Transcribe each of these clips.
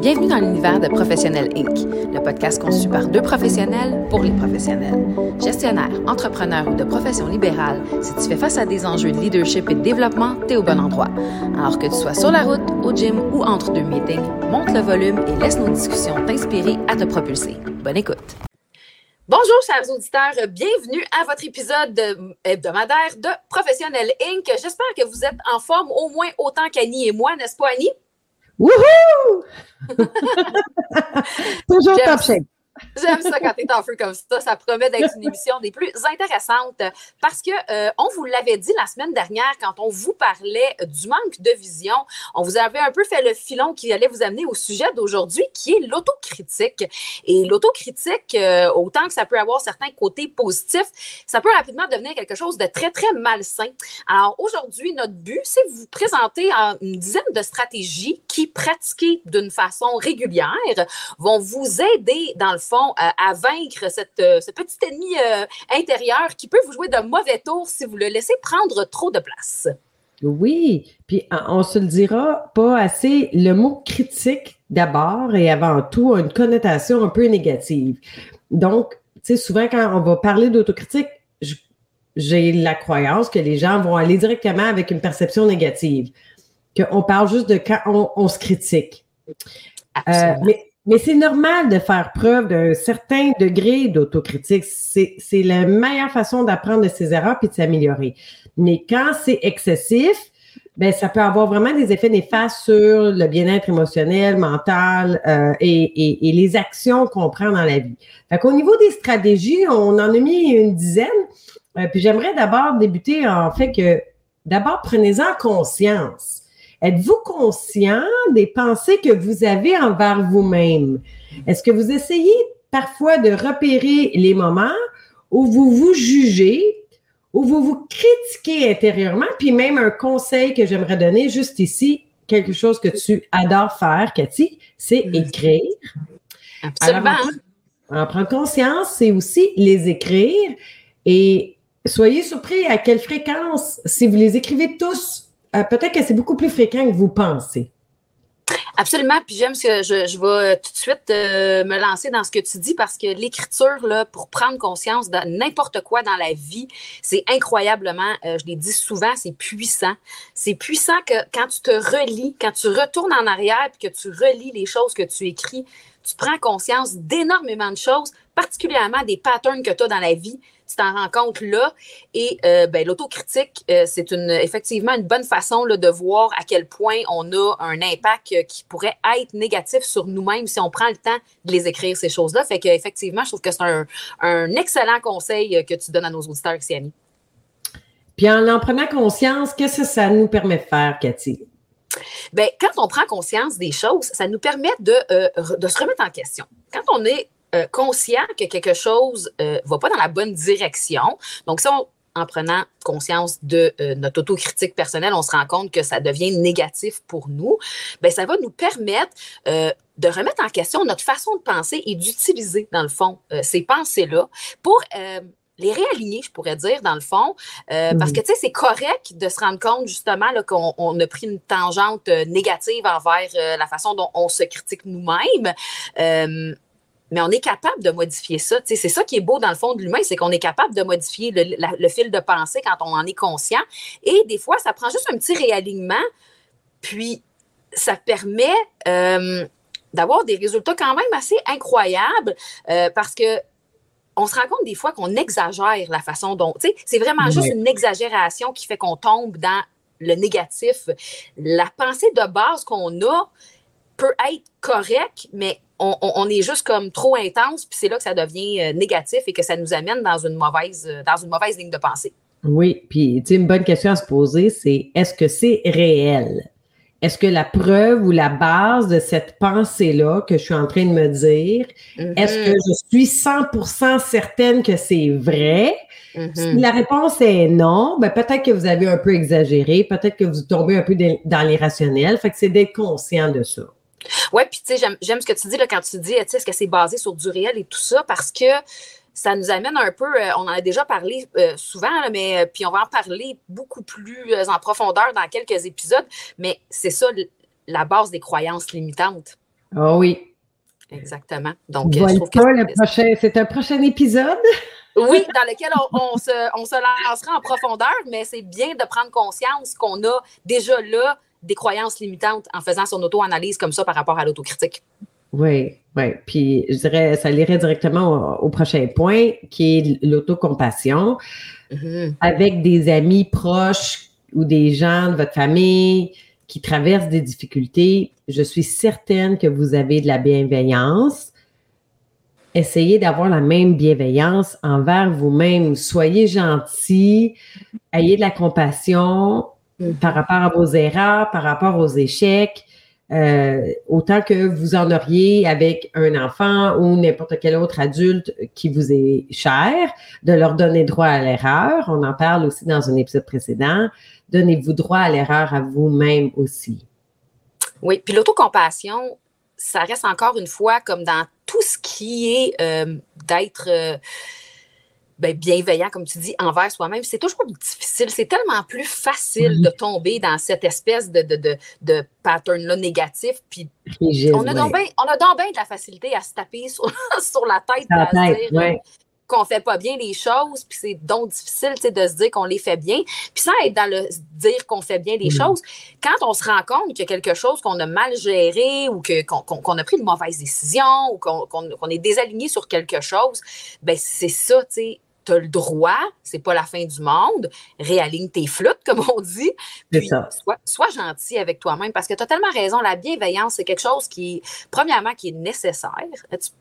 Bienvenue dans l'univers de Professionnel Inc., le podcast conçu par deux professionnels pour les professionnels. Gestionnaire, entrepreneur ou de profession libérale, si tu fais face à des enjeux de leadership et de développement, t'es au bon endroit. Alors que tu sois sur la route, au gym ou entre deux meetings, monte le volume et laisse nos discussions t'inspirer à te propulser. Bonne écoute. Bonjour, chers auditeurs. Bienvenue à votre épisode hebdomadaire de Professionnel Inc. J'espère que vous êtes en forme au moins autant qu'Annie et moi, n'est-ce pas, Annie? Wouhou! Toujours top shape. J'aime ça quand tu es en feu comme ça. Ça promet d'être une émission des plus intéressantes parce que euh, on vous l'avait dit la semaine dernière quand on vous parlait du manque de vision. On vous avait un peu fait le filon qui allait vous amener au sujet d'aujourd'hui qui est l'autocritique. Et l'autocritique, euh, autant que ça peut avoir certains côtés positifs, ça peut rapidement devenir quelque chose de très, très malsain. Alors aujourd'hui, notre but, c'est de vous présenter une dizaine de stratégies qui, pratiquées d'une façon régulière, vont vous aider dans le fond, à, vaincre cette, euh, ce petit ennemi euh, intérieur qui peut vous jouer de mauvais tours si vous le laissez prendre trop de place. Oui, puis on se le dira pas assez, le mot critique d'abord et avant tout a une connotation un peu négative. Donc, tu sais, souvent quand on va parler d'autocritique, j'ai la croyance que les gens vont aller directement avec une perception négative, qu'on parle juste de quand on, se critique. Euh, mais mais c'est normal de faire preuve d'un certain degré d'autocritique. C'est, la meilleure façon d'apprendre de ses erreurs puis de s'améliorer. Mais quand c'est excessif, ben ça peut avoir vraiment des effets néfastes sur le bien-être émotionnel, mental euh, et, et, les actions qu'on prend dans la vie. Fait qu'au niveau des stratégies, on en a mis une dizaine. Euh, puis j'aimerais d'abord débuter en fait que d'abord prenez-en conscience. Êtes-vous conscient des pensées que vous avez envers vous-même? Est-ce que vous essayez parfois de repérer les moments où vous vous jugez, où vous vous critiquez intérieurement, puis même un conseil que j'aimerais donner juste ici, quelque chose que tu adores faire, Cathy, c'est écrire. Absolument. en prendre conscience, c'est aussi les écrire et soyez surpris à quelle fréquence, si vous les écrivez tous euh, peut-être que c'est beaucoup plus fréquent que vous pensez. Absolument. Puis j'aime que je, vais euh, tout de suite euh, me lancer dans ce que tu dis parce que l'écriture, là, pour prendre conscience de n'importe quoi dans la vie, c'est incroyablement, je l'ai dit souvent, c'est puissant. C'est puissant que quand tu te relis, quand tu retournes en arrière et que tu relis les choses que tu écris, tu prends conscience d'énormément de choses, particulièrement des patterns que tu as dans la vie tu t'en rends compte là. Et euh, ben, l'autocritique, euh, c'est une, effectivement une bonne façon là, de voir à quel point on a un impact euh, qui pourrait être négatif sur nous-mêmes si on prend le temps de les écrire, ces choses-là. Fait qu'effectivement, je trouve que c'est un, excellent conseil que tu donnes à nos auditeurs ici, Annie. Puis en en prenant conscience, qu'est-ce que ça nous permet de faire, Cathy? Bien, quand on prend conscience des choses, ça nous permet de, de se remettre en question. Quand on est euh, conscient que quelque chose ne euh, va pas dans la bonne direction. Donc, ça, en prenant conscience de euh, notre autocritique personnelle, on se rend compte que ça devient négatif pour nous, bien, ça va nous permettre de remettre en question notre façon de penser et d'utiliser, dans le fond, ces pensées-là pour les réaligner, je pourrais dire, dans le fond. Parce que, tu sais, c'est correct de se rendre compte, justement, qu'on a pris une tangente négative envers la façon dont on se critique nous-mêmes mais on est capable de modifier ça. c'est ça qui est beau dans le fond de l'humain, c'est qu'on est capable de modifier le, fil de pensée quand on en est conscient. Et des fois, ça prend juste un petit réalignement, puis ça permet euh, d'avoir des résultats quand même assez incroyables euh, parce que on se rend compte des fois qu'on exagère la façon dont, tu sais, c'est vraiment juste une exagération qui fait qu'on tombe dans le négatif. La pensée de base qu'on a peut être correcte, mais on, est juste comme trop intense, puis c'est là que ça devient euh, négatif et que ça nous amène dans une mauvaise, euh, dans une mauvaise ligne de pensée. Oui, puis tu sais, une bonne question à se poser, c'est est-ce que c'est réel? Est-ce que la preuve ou la base de cette pensée-là que je suis en train de me dire, est-ce que mm-hmm. je suis 100% certaine que c'est vrai? Si mm-hmm. la réponse est non, ben peut-être que vous avez un peu exagéré, peut-être que vous tombez un peu dans l'irrationnel. Fait que c'est d'être conscient de ça. Oui, puis tu sais, j'aime ce que tu dis là, quand tu dis, est-ce que c'est basé sur du réel et tout ça, parce que ça nous amène un peu, euh, on en a déjà parlé euh, souvent, mais euh, puis on va en parler beaucoup plus en profondeur dans quelques épisodes, mais c'est ça, la base des croyances limitantes. Ah oui. Exactement. Donc, je trouve que le prochain, c'est un prochain épisode. Oui, dans lequel on, se, on se lancera en profondeur, mais c'est bien de prendre conscience qu'on a déjà là des croyances limitantes en faisant son auto-analyse comme ça par rapport à l'autocritique. Oui, oui. Puis je dirais, ça lirait directement au, prochain point, qui est l'autocompassion. Mm-hmm. Avec des amis proches ou des gens de votre famille qui traversent des difficultés, je suis certaine que vous avez de la bienveillance. Essayez d'avoir la même bienveillance envers vous-même. Soyez gentil, ayez de la compassion par rapport à vos erreurs, par rapport aux échecs. Euh, autant que vous en auriez avec un enfant ou n'importe quel autre adulte qui vous est cher, de leur donner droit à l'erreur. On en parle aussi dans un épisode précédent. Donnez-vous droit à l'erreur à vous-même aussi. Oui, puis l'autocompassion, ça reste encore une fois comme dans tout ce qui est euh, d'être... Euh, ben, bienveillant, comme tu dis, envers soi-même, c'est toujours difficile. C'est tellement plus facile de tomber dans cette espèce de, de, de, pattern-là négatif. Puis on a donc bien de la facilité à se taper sur, sur la tête, à dire qu'on fait pas bien les choses, puis c'est donc difficile de se dire qu'on les fait bien. Puis sans être dans le dire qu'on fait bien les choses, quand on se rend compte qu'il y a quelque chose qu'on a mal géré ou qu'on a pris une mauvaise décision ou qu'on est désaligné sur quelque chose, ben c'est ça, tu sais tu as le droit, c'est pas la fin du monde, réaligne tes flûtes, comme on dit. Puis, sois, gentil avec toi-même parce que tu as tellement raison. La bienveillance, c'est quelque chose qui, premièrement, qui est nécessaire.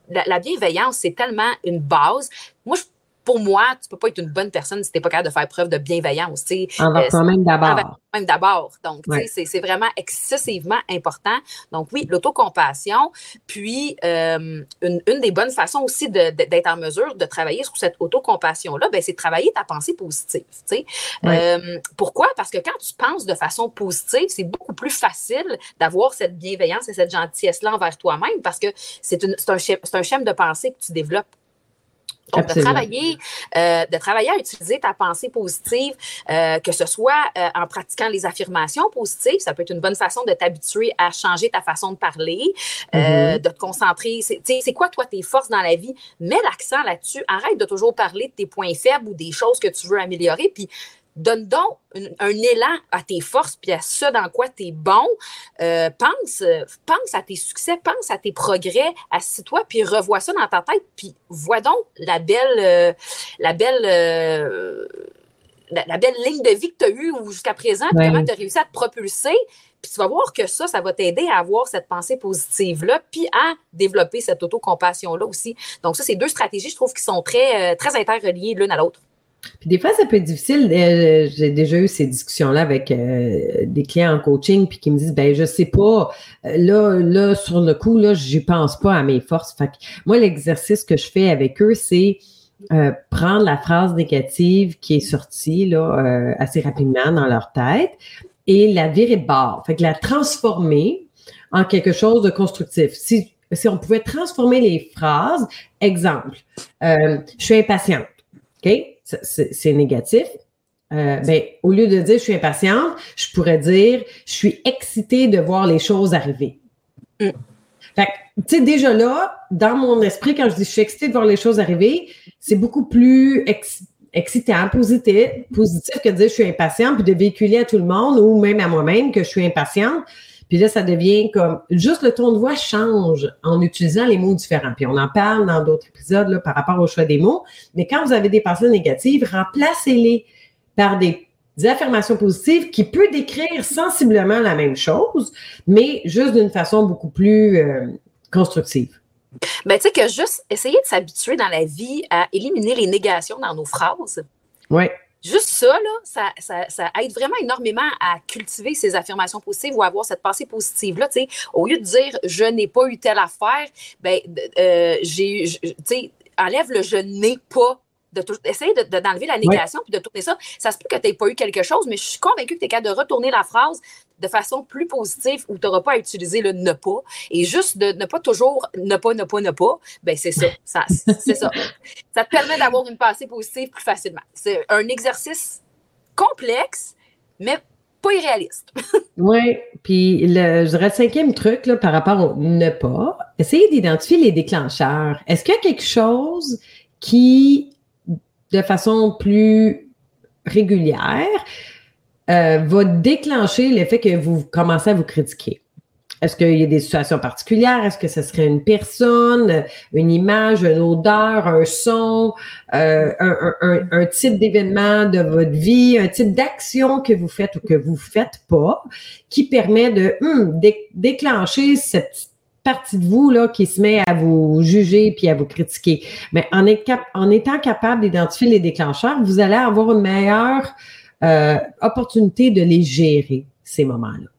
La, la bienveillance, c'est tellement une base. Moi, je pour moi, tu peux pas être une bonne personne si tu n'es pas capable de faire preuve de bienveillance. Envers euh, toi-même d'abord. Même d'abord. Donc, c'est vraiment excessivement important. Donc, oui, l'autocompassion. Puis, euh, une, des bonnes façons aussi d'être en mesure de travailler sur cette autocompassion-là, ben, c'est de travailler ta pensée positive. Euh, pourquoi? Parce que quand tu penses de façon positive, c'est beaucoup plus facile d'avoir cette bienveillance et cette gentillesse-là envers toi-même parce que c'est un, un schéma de pensée que tu développes donc, de travailler, euh, de travailler à utiliser ta pensée positive, euh, que ce soit euh, en pratiquant les affirmations positives, ça peut être une bonne façon de t'habituer à changer ta façon de parler, mm-hmm. de te concentrer. C'est quoi, toi, tes forces dans la vie? Mets l'accent là-dessus. Arrête de toujours parler de tes points faibles ou des choses que tu veux améliorer. Puis, donne donc un, élan à tes forces puis à ce dans quoi tu es bon. Euh, pense, pense à tes succès, pense à tes progrès, assis-toi puis revois ça dans ta tête puis vois donc la belle, euh, la belle, euh, la, belle ligne de vie que tu as eue jusqu'à présent, comment tu as réussi à te propulser. Puis tu vas voir que ça, ça va t'aider à avoir cette pensée positive-là, puis à développer cette autocompassion-là aussi. Donc, ça, c'est deux stratégies, je trouve, qui sont très, très interreliées l'une à l'autre. Puis des fois, ça peut être difficile. Euh, j'ai déjà eu ces discussions-là avec euh, des clients en coaching, puis qui me disent, ben je sais pas, euh, là, là, sur le coup, là, je pense pas à mes forces. Fait que moi, l'exercice que je fais avec eux, c'est prendre la phrase négative qui est sortie là assez rapidement dans leur tête et la virer de bord. Fait que la transformer en quelque chose de constructif. Si, si on pouvait transformer les phrases, exemple, je suis impatiente. OK? C'est négatif. Euh, ben, au lieu de dire je suis impatiente, je pourrais dire je suis excitée de voir les choses arriver. Mm. Fait tu sais, déjà là, dans mon esprit, quand je dis je suis excitée de voir les choses arriver, c'est beaucoup plus excitant, positif, positif que de dire je suis impatiente, puis de véhiculer à tout le monde ou même à moi-même que je suis impatiente. Puis là, ça devient comme juste le ton de voix change en utilisant les mots différents. Puis on en parle dans d'autres épisodes là, par rapport au choix des mots. Mais quand vous avez des pensées négatives, remplacez-les par des, affirmations positives qui peuvent décrire sensiblement la même chose, mais juste d'une façon beaucoup plus euh, constructive. Ben, tu sais que juste essayer de s'habituer dans la vie à éliminer les négations dans nos phrases. Oui. Juste ça, là, ça, aide vraiment énormément à cultiver ces affirmations positives ou à avoir cette pensée positive-là. Au lieu de dire je n'ai pas eu telle affaire, ben, euh, j'ai, enlève le je n'ai pas de essayer d'enlever la négation puis de tourner ça. Ça se peut que tu n'aies pas eu quelque chose, mais je suis convaincue que tu es capable de retourner la phrase de façon plus positive où tu n'auras pas à utiliser le ne pas. Et juste de ne pas toujours ne pas, ne pas, ne pas, ben c'est ça. ça c'est ça. Ça te permet d'avoir une pensée positive plus facilement. C'est un exercice complexe, mais pas irréaliste. oui, puis le, je dirais cinquième truc là, par rapport au ne pas, essayez d'identifier les déclencheurs. Est-ce qu'il y a quelque chose qui, de façon plus régulière, euh, va déclencher l'effet que vous commencez à vous critiquer? Est-ce qu'il y a des situations particulières? Est-ce que ce serait une personne, une image, une odeur, un son, euh, un, type d'événement de votre vie, un type d'action que vous faites ou que vous faites pas, qui permet de hum, déclencher cette partie de vous là qui se met à vous juger puis à vous critiquer. Mais en, en étant capable d'identifier les déclencheurs, vous allez avoir une meilleure euh, opportunité de les gérer ces moments-là.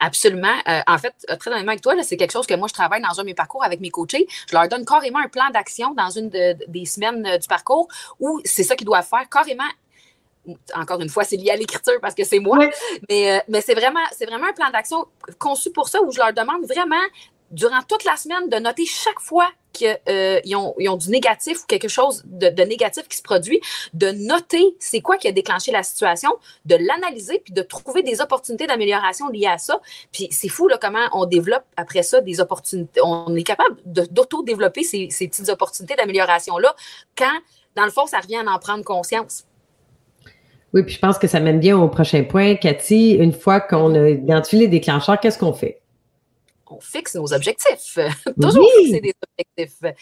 Absolument. Euh, en fait, euh, très honnêtement avec toi, c'est quelque chose que moi, je travaille dans un de mes parcours avec mes coachés. Je leur donne carrément un plan d'action dans une des semaines du parcours où c'est ça qu'ils doivent faire, carrément encore une fois, c'est lié à l'écriture parce que c'est moi, mais, mais c'est vraiment, c'est vraiment un plan d'action conçu pour ça où je leur demande vraiment durant toute la semaine de noter chaque fois qu'ils euh, ont, ont, du négatif ou quelque chose de, négatif qui se produit, de noter c'est quoi qui a déclenché la situation, de l'analyser puis de trouver des opportunités d'amélioration liées à ça. Puis c'est fou là, comment on développe après ça des opportunités. On est capable d'auto-développer ces, ces petites opportunités d'amélioration-là quand, dans le fond, ça revient à en prendre conscience. Oui, puis je pense que ça mène bien au prochain point. Cathy, une fois qu'on a identifié les déclencheurs, qu'est-ce qu'on fait? On fixe nos objectifs. Toujours fixer des objectifs.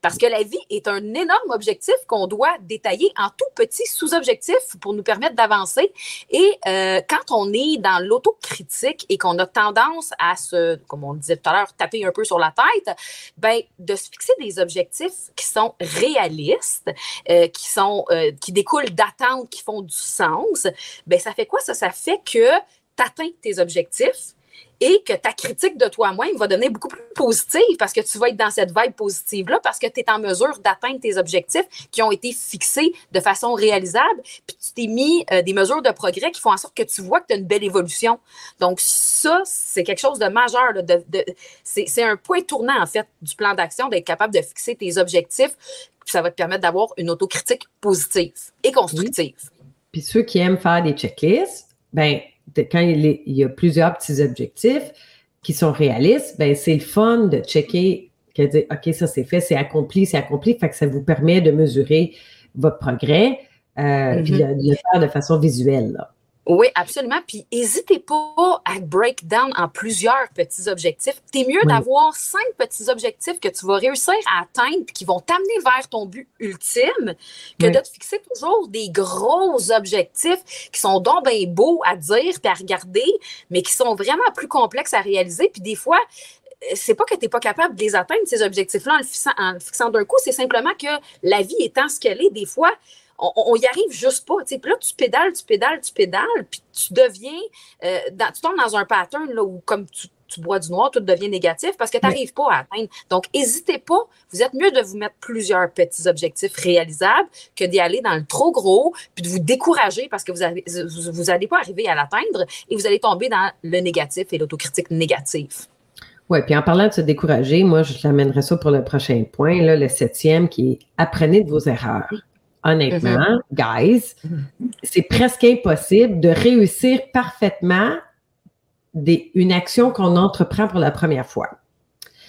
Parce que la vie est un énorme objectif qu'on doit détailler en tout petits sous-objectifs pour nous permettre d'avancer. Et euh, quand on est dans l'autocritique et qu'on a tendance à se, comme on le disait tout à l'heure, taper un peu sur la tête, ben, de se fixer des objectifs qui sont réalistes, euh, qui sont, euh, qui découlent d'attentes qui font du sens, ben, ça fait quoi ça? Ça fait que tu atteins tes objectifs et que ta critique de toi-même va devenir beaucoup plus positive parce que tu vas être dans cette vibe positive-là, parce que tu es en mesure d'atteindre tes objectifs qui ont été fixés de façon réalisable, puis tu t'es mis euh, des mesures de progrès qui font en sorte que tu vois que tu as une belle évolution. Donc, ça, c'est quelque chose de majeur. c'est un point tournant, en fait, du plan d'action, d'être capable de fixer tes objectifs, puis ça va te permettre d'avoir une autocritique positive et constructive. Puis ceux qui aiment faire des checklists, ben quand il, y a plusieurs petits objectifs qui sont réalistes, ben c'est le fun de checker, de dire, OK, ça c'est fait, c'est accompli, c'est accompli, fait que ça vous permet de mesurer votre progrès, euh, puis mm-hmm. de, le faire de façon visuelle. Là. Oui, absolument. Puis n'hésitez pas à break down en plusieurs petits objectifs. C'est mieux d'avoir cinq petits objectifs que tu vas réussir à atteindre et qui vont t'amener vers ton but ultime que de te fixer toujours des gros objectifs qui sont donc bien beaux à dire et à regarder, mais qui sont vraiment plus complexes à réaliser. Puis des fois, c'est pas que tu n'es pas capable de les atteindre, ces objectifs-là, en en le fixant d'un coup, c'est simplement que la vie étant ce qu'elle est, des fois, on, y arrive juste pas. Puis là, tu pédales, tu pédales, tu pédales, puis tu deviens, euh, tu tombes dans un pattern là, où comme tu, bois du noir, tout devient négatif parce que tu n'arrives pas à atteindre. Donc, n'hésitez pas. Vous êtes mieux de vous mettre plusieurs petits objectifs réalisables que d'y aller dans le trop gros, puis de vous décourager parce que vous n'allez vous, pas arriver à l'atteindre et vous allez tomber dans le négatif et l'autocritique négative. Oui, puis en parlant de se décourager, moi, je l'amènerai ça pour le prochain point, là, le septième, qui est apprenez de vos erreurs honnêtement, guys, c'est presque impossible de réussir parfaitement des, une action qu'on entreprend pour la première fois.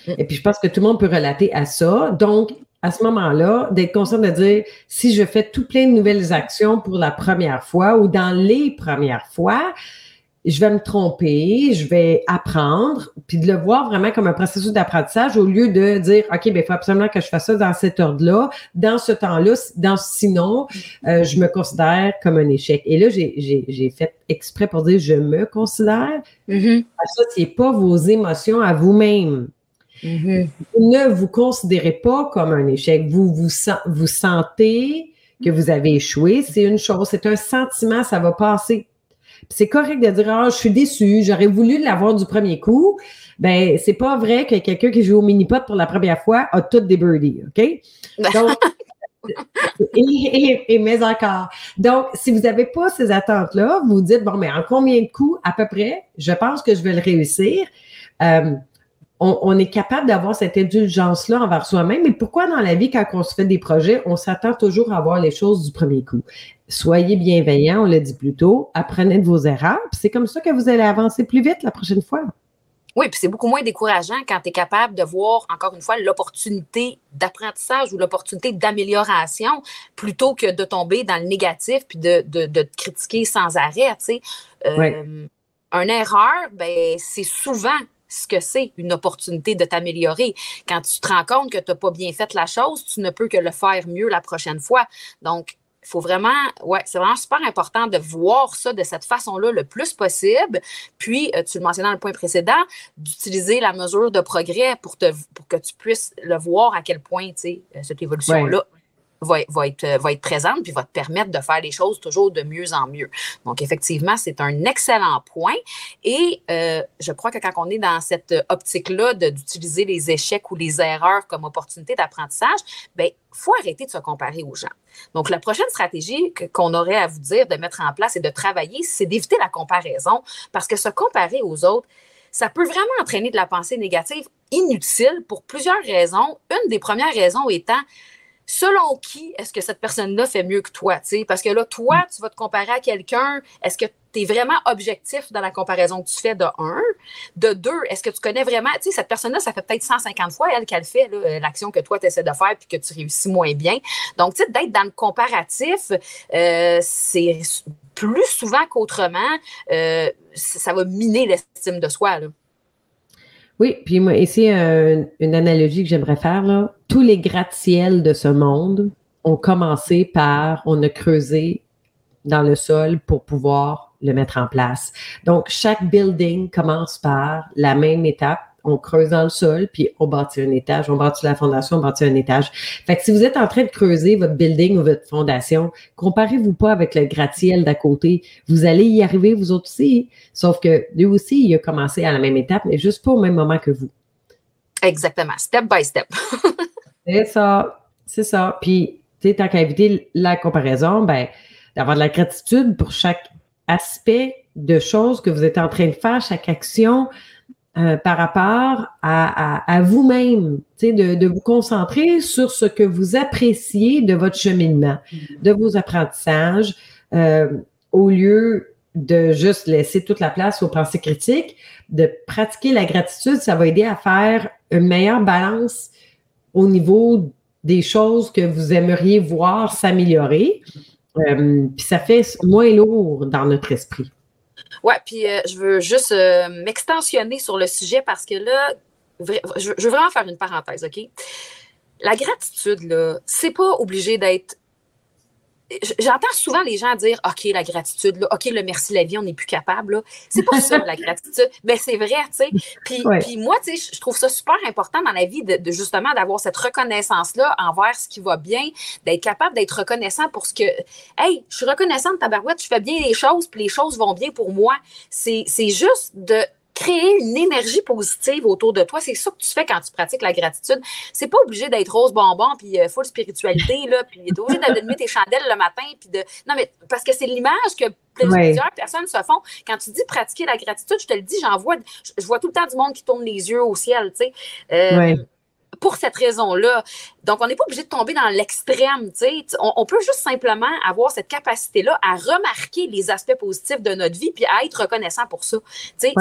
Mm. Et puis, je pense que tout le monde peut relater à ça. Donc, à ce moment-là, d'être conscient de dire, si je fais tout plein de nouvelles actions pour la première fois ou dans les premières fois, je vais me tromper, je vais apprendre, puis de le voir vraiment comme un processus d'apprentissage au lieu de dire, OK, ben, il faut absolument que je fasse ça dans cet ordre-là, dans ce temps-là, dans, sinon, euh, je me considère comme un échec. Et là, j'ai fait exprès pour dire, je me considère. Ça, c'est pas vos émotions à vous-même. Mm-hmm. Vous ne vous considérez pas comme un échec. Vous vous, vous sentez que vous avez échoué. C'est une chose, c'est un sentiment, ça va passer c'est correct de dire Ah, je suis déçu, j'aurais voulu l'avoir du premier coup. Ben, c'est pas vrai que quelqu'un qui joue au mini-pot pour la première fois a toutes des birdies, OK? Donc, et, mais encore. Donc, si vous n'avez pas ces attentes-là, vous vous dites, bon, mais en combien de coups à peu près, je pense que je vais le réussir. Euh, on, est capable d'avoir cette indulgence-là envers soi-même. Mais pourquoi dans la vie, quand on se fait des projets, on s'attend toujours à voir les choses du premier coup? Soyez bienveillants, on l'a dit plus tôt, apprenez de vos erreurs, c'est comme ça que vous allez avancer plus vite la prochaine fois. Oui, puis c'est beaucoup moins décourageant quand tu es capable de voir, encore une fois, l'opportunité d'apprentissage ou l'opportunité d'amélioration plutôt que de tomber dans le négatif puis de, de, de te critiquer sans arrêt. Tu sais. Euh, Une erreur, ben, c'est souvent ce que c'est une opportunité de t'améliorer. Quand tu te rends compte que tu n'as pas bien fait la chose, tu ne peux que le faire mieux la prochaine fois. Donc, il faut vraiment, ouais, c'est vraiment super important de voir ça de cette façon-là le plus possible. Puis, euh, tu le mentionnais dans le point précédent, d'utiliser la mesure de progrès pour, te, pour que tu puisses le voir à quel point, tu sais, euh, cette évolution-là va, être, va être présente puis va te permettre de faire les choses toujours de mieux en mieux. Donc, effectivement, c'est un excellent point. Et euh, je crois que quand on est dans cette optique-là d'utiliser les échecs ou les erreurs comme opportunité d'apprentissage, bien, il faut arrêter de se comparer aux gens. Donc, la prochaine stratégie qu'on aurait à vous dire de mettre en place et de travailler, c'est d'éviter la comparaison parce que se comparer aux autres, ça peut vraiment entraîner de la pensée négative inutile pour plusieurs raisons. Une des premières raisons étant selon qui est-ce que cette personne-là fait mieux que toi? Parce que là, toi, mm. tu vas te comparer à quelqu'un. Est-ce que tu es vraiment objectif dans la comparaison que tu fais de un? De deux, est-ce que tu connais vraiment, tu sais, cette personne-là, ça fait peut-être 150 fois, elle, qu'elle fait euh, l'action que toi, tu essaies de faire puis que tu réussis moins bien. Donc, tu sais, d'être dans le comparatif, euh, c'est plus souvent qu'autrement, euh, ça va miner l'estime de soi. Là. Oui, puis moi, ici, une analogie que j'aimerais faire, là. Tous les gratte-ciels de ce monde ont commencé par, on a creusé dans le sol pour pouvoir le mettre en place. Donc, chaque building commence par la même étape, on creuse dans le sol, puis on bâtit un étage, on bâtit la fondation, on bâtit un étage. Fait que si vous êtes en train de creuser votre building ou votre fondation, comparez-vous pas avec le gratte-ciel d'à côté. Vous allez y arriver, vous autres aussi. Sauf que lui aussi, il a commencé à la même étape, mais juste pas au même moment que vous. Exactement, step by step. c'est ça, c'est ça. Puis, tu sais, tant qu'à éviter la comparaison, ben, d'avoir de la gratitude pour chaque aspect de choses que vous êtes en train de faire, chaque action, euh, par rapport à, vous-même, de, de vous concentrer sur ce que vous appréciez de votre cheminement, mm-hmm. de vos apprentissages, euh, au lieu de juste laisser toute la place aux pensées critiques, de pratiquer la gratitude, ça va aider à faire une meilleure balance au niveau des choses que vous aimeriez voir s'améliorer. Euh, puis ça fait moins lourd dans notre esprit. Ouais, puis euh, je veux juste euh, m'extensionner sur le sujet parce que là, je veux vraiment faire une parenthèse, OK? La gratitude, là, c'est pas obligé d'être J'entends souvent les gens dire OK, la gratitude, là, OK, le merci la vie, on n'est plus capable. C'est pas ça, la gratitude. Mais c'est vrai, tu sais. Puis, puis moi, tu sais, je trouve ça super important dans la vie de, justement d'avoir cette reconnaissance-là envers ce qui va bien, d'être capable d'être reconnaissant pour ce que Hey, je suis reconnaissante, tabarouette, je fais bien les choses, puis les choses vont bien pour moi. C'est juste de créer une énergie positive autour de toi. C'est ça que tu fais quand tu pratiques la gratitude. C'est pas obligé d'être rose bonbon puis euh, full spiritualité là, puis t'es obligé d'allumer tes chandelles le matin puis de non mais parce que c'est l'image que plusieurs personnes se font. Quand tu dis pratiquer la gratitude, je te le dis, j'en vois, je vois tout le temps du monde qui tourne les yeux au ciel, tu sais. Euh, pour cette raison-là. Donc, on n'est pas obligé de tomber dans l'extrême. On, on peut juste simplement avoir cette capacité-là à remarquer les aspects positifs de notre vie puis à être reconnaissant pour ça. C'est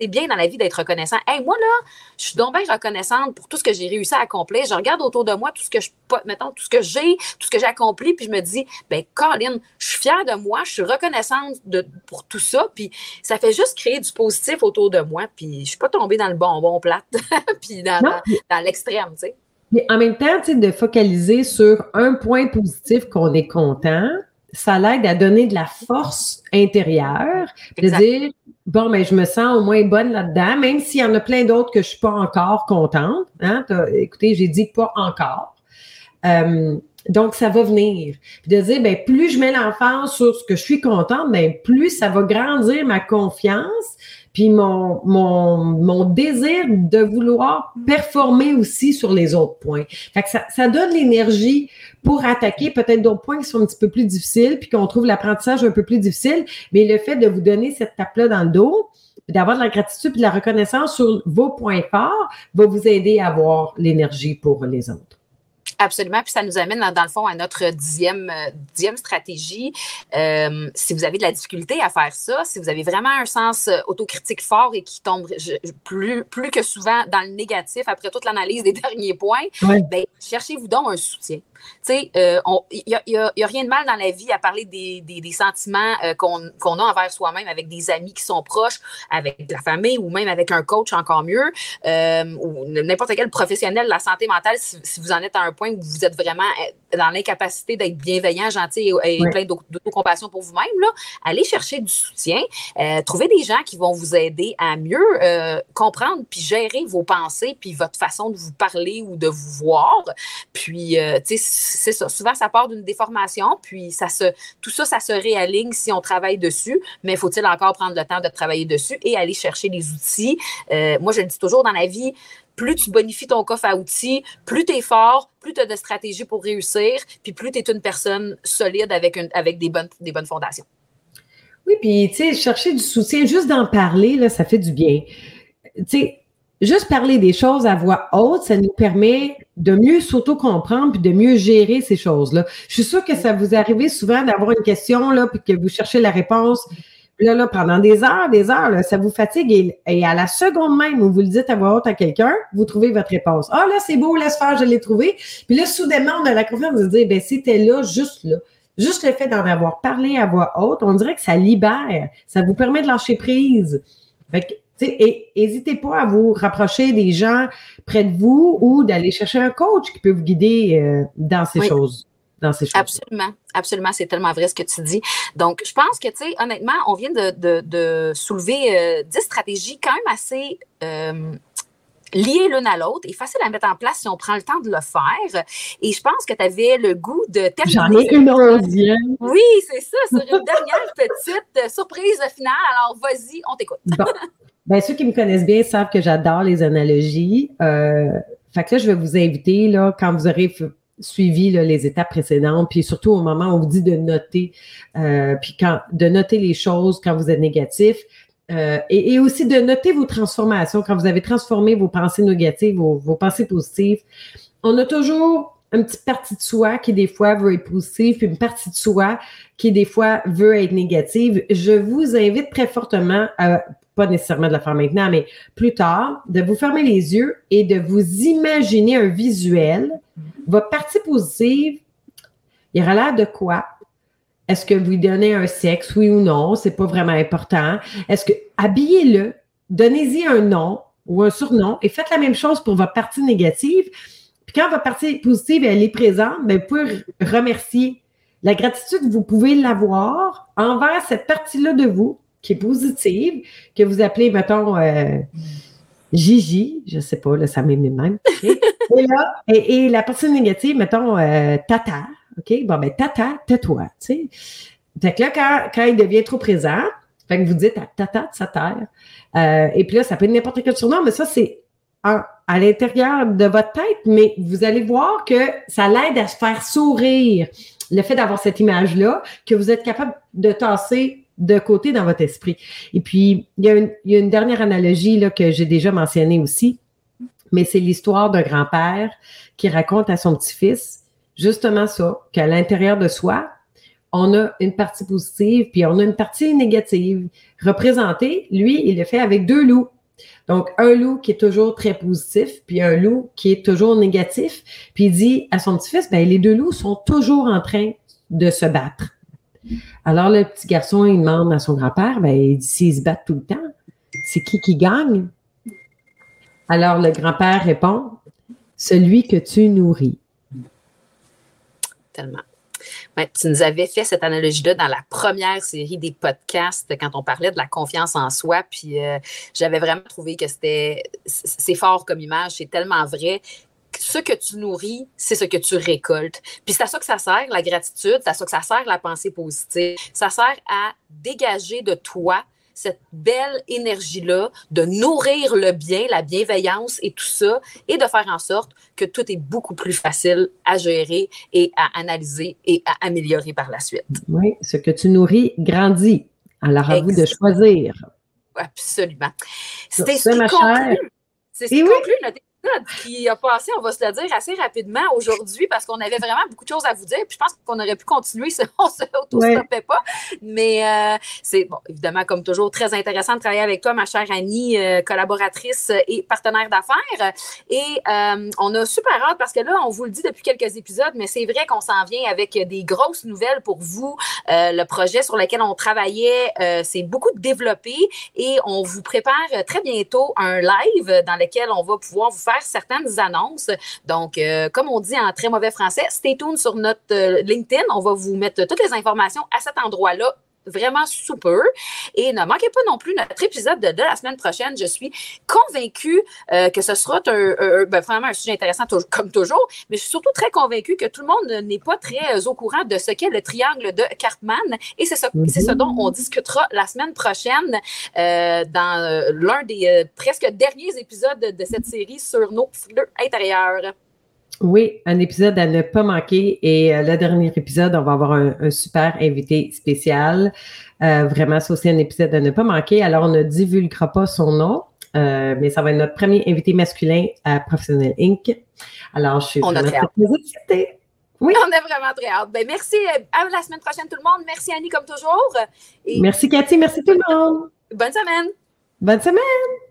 c'est bien dans la vie d'être reconnaissant. Hey, moi, là, je suis donc bien reconnaissante pour tout ce que j'ai réussi à accomplir. Je regarde autour de moi tout ce que je, mettons, tout ce que j'ai, tout ce que j'ai accompli, puis je me dis, ben, Colin, je suis fière de moi, je suis reconnaissante de, pour tout ça, puis ça fait juste créer du positif autour de moi, puis je suis pas tombée dans le bonbon plate, puis dans, dans, l'extrême, tu sais. Mais en même temps, de focaliser sur un point positif qu'on est content, ça l'aide à donner de la force intérieure, de dire bon, mais je me sens au moins bonne là-dedans, même s'il y en a plein d'autres que je suis pas encore contente. Hein? Écoutez, j'ai dit pas encore. Euh, donc, ça va venir. Puis de dire, ben, plus je mets l'enfance sur ce que je suis contente, ben, plus ça va grandir ma confiance, puis mon, mon, mon désir de vouloir performer aussi sur les autres points. Fait que ça, ça donne l'énergie pour attaquer peut-être d'autres points qui sont un petit peu plus difficiles, puis qu'on trouve l'apprentissage un peu plus difficile, mais le fait de vous donner cette tape-là dans le dos, d'avoir de la gratitude et de la reconnaissance sur vos points forts va vous aider à avoir l'énergie pour les autres. Absolument. Puis ça nous amène, dans, le fond, à notre dixième, euh, dixième stratégie. Euh, si vous avez de la difficulté à faire ça, si vous avez vraiment un sens euh, autocritique fort et qui tombe plus, plus que souvent dans le négatif après toute l'analyse des derniers points, ben, cherchez-vous donc un soutien. Tu sais, il n'y a, rien de mal dans la vie à parler des, sentiments qu'on a envers soi-même avec des amis qui sont proches, avec la famille ou même avec un coach encore mieux, ou n'importe quel professionnel de la santé mentale si, si vous en êtes à un point vous êtes vraiment euh, dans l'incapacité d'être bienveillant, gentil et, plein d'autocompassion pour vous-même, allez chercher du soutien. Euh, trouvez des gens qui vont vous aider à mieux euh, comprendre puis gérer vos pensées puis votre façon de vous parler ou de vous voir. Puis, tu sais, c'est ça. Souvent, ça part d'une déformation, puis ça se, tout ça, ça se réaligne si on travaille dessus. Mais faut-il encore prendre le temps de travailler dessus et aller chercher les outils? moi, je le dis toujours dans la vie, plus tu bonifies ton coffre à outils, plus tu es fort, plus tu as de stratégies pour réussir, puis plus tu es une personne solide avec, avec des, bonnes, des bonnes fondations. Oui, puis tu sais, chercher du soutien, juste d'en parler, là, ça fait du bien. Tu sais, juste parler des choses à voix haute, ça nous permet de mieux s'auto-comprendre puis de mieux gérer ces choses-là. Je suis sûre que ça vous arrive souvent d'avoir une question, là, puis que vous cherchez la réponse Là, là, pendant des heures, des heures, ça vous fatigue et, à la seconde même où vous le dites à voix haute à quelqu'un, vous trouvez votre réponse. Ah, là, c'est beau, laisse faire, je l'ai trouvé. Puis là, soudainement, on a la confiance de dire, ben, c'était là, juste là. Juste le fait d'en avoir parlé à voix haute, on dirait que ça libère. Ça vous permet de lâcher prise. Fait et n'hésitez pas à vous rapprocher des gens près de vous ou d'aller chercher un coach qui peut vous guider euh, dans ces choses dans ces choses. Absolument, absolument, c'est tellement vrai ce que tu dis. Donc, je pense que, tu sais, honnêtement, on vient de, soulever 10 euh, stratégies quand même assez euh, liées l'une à l'autre et faciles à mettre en place si on prend le temps de le faire. Et je pense que tu avais le goût de terminer. J'en ai une onzième. Oui, c'est ça, sur une dernière petite surprise finale. Alors, vas-y, on t'écoute. Bon. Bien, ceux qui me connaissent bien savent que j'adore les analogies. Euh, fait que là, je vais vous inviter, là, quand vous aurez suivi les étapes précédentes, puis surtout au moment où on vous dit de noter, euh, puis quand de noter les choses quand vous êtes négatif, euh, et, aussi de noter vos transformations quand vous avez transformé vos pensées négatives, vos, vos pensées positives. On a toujours une petite partie de soi qui des fois veut être positive, puis une partie de soi qui des fois veut être négative. Je vous invite très fortement à pas nécessairement de la faire maintenant, mais plus tard, de vous fermer les yeux et de vous imaginer un visuel. Votre partie positive, il y aura l'air de quoi? Est-ce que vous lui donnez un sexe, oui ou non? C'est pas vraiment important. Est-ce que habillez-le, donnez-y un nom ou un surnom et faites la même chose pour votre partie négative. Puis quand votre partie positive, elle est présente, bien, vous pouvez remercier. La gratitude, vous pouvez l'avoir envers cette partie-là de vous qui est positive, que vous appelez, mettons, euh, Gigi, je ne sais pas, là, ça m'est même. et, là, et, la personne négative, mettons, euh, Tata, OK? Bon, ben, Tata, tais-toi, tu sais. Fait que là, quand, quand il devient trop présent, fait que vous dites à Tata de sa terre. Euh, et puis là, ça peut être n'importe quel surnom, mais ça, c'est à l'intérieur de votre tête, mais vous allez voir que ça l'aide à se faire sourire. Le fait d'avoir cette image-là, que vous êtes capable de tasser de côté dans votre esprit. Et puis, il y a une, dernière analogie là, que j'ai déjà mentionnée aussi, mais c'est l'histoire d'un grand-père qui raconte à son petit-fils justement ça, qu'à l'intérieur de soi, on a une partie positive, puis on a une partie négative. Représentée, lui, il le fait avec deux loups. Donc, un loup qui est toujours très positif, puis un loup qui est toujours négatif. Puis il dit à son petit-fils, ben, les deux loups sont toujours en train de se battre. Alors, le petit garçon, il demande à son grand-père, ben, s'ils se battent tout le temps, c'est qui qui gagne? Alors, le grand-père répond, celui que tu nourris. Tellement. Tu nous avais fait cette analogie-là dans la première série des podcasts quand on parlait de la confiance en soi. Puis euh, j'avais vraiment trouvé que c'était c'est fort comme image, c'est tellement vrai ce que tu nourris, c'est ce que tu récoltes. Puis c'est à ça que ça sert, la gratitude, c'est à ça que ça sert, la pensée positive. Ça sert à dégager de toi cette belle énergie-là, de nourrir le bien, la bienveillance et tout ça, et de faire en sorte que tout est beaucoup plus facile à gérer et à analyser et à améliorer par la suite. Oui, ce que tu nourris grandit. Alors à vous de choisir. Absolument. C'était ce qui conclut. C'est ce notre qui a passé, on va se le dire, assez rapidement aujourd'hui parce qu'on avait vraiment beaucoup de choses à vous dire. Puis je pense qu'on aurait pu continuer si on ne s'auto-stoppait pas. Mais euh, c'est, bon, évidemment, comme toujours, très intéressant de travailler avec toi, ma chère Annie, euh, collaboratrice et partenaire d'affaires. Et euh, on a super hâte parce que là, on vous le dit depuis quelques épisodes, mais c'est vrai qu'on s'en vient avec des grosses nouvelles pour vous. le projet sur lequel on travaillait, c'est beaucoup développé et on vous prépare très bientôt un live dans lequel on va pouvoir vous faire certaines annonces. Donc, euh, comme on dit en très mauvais français, stay tuned sur notre euh, LinkedIn. On va vous mettre toutes les informations à cet endroit-là vraiment super. Et ne manquez pas non plus notre épisode de, la semaine prochaine. Je suis convaincue euh, que ce sera un, ben, vraiment un sujet intéressant comme toujours, mais je suis surtout très convaincue que tout le monde n'est pas très euh, au courant de ce qu'est le triangle de Cartman. Et c'est ce, ce dont on discutera la semaine prochaine euh, dans l'un des presque derniers épisodes de, cette série sur nos fleurs intérieurs. Oui, un épisode à ne pas manquer. Et euh, le dernier épisode, on va avoir un, super invité spécial. Euh, vraiment, c'est aussi un épisode à ne pas manquer. Alors, on ne divulguera pas son nom, euh, mais ça va être notre premier invité masculin à Professionnel Inc. Alors, je suis on vraiment très. Oui. On est vraiment très hâte. Ben, merci. À la semaine prochaine, tout le monde. Merci, Annie, comme toujours. Merci, Cathy. Merci, tout le monde. Bonne semaine. Bonne semaine.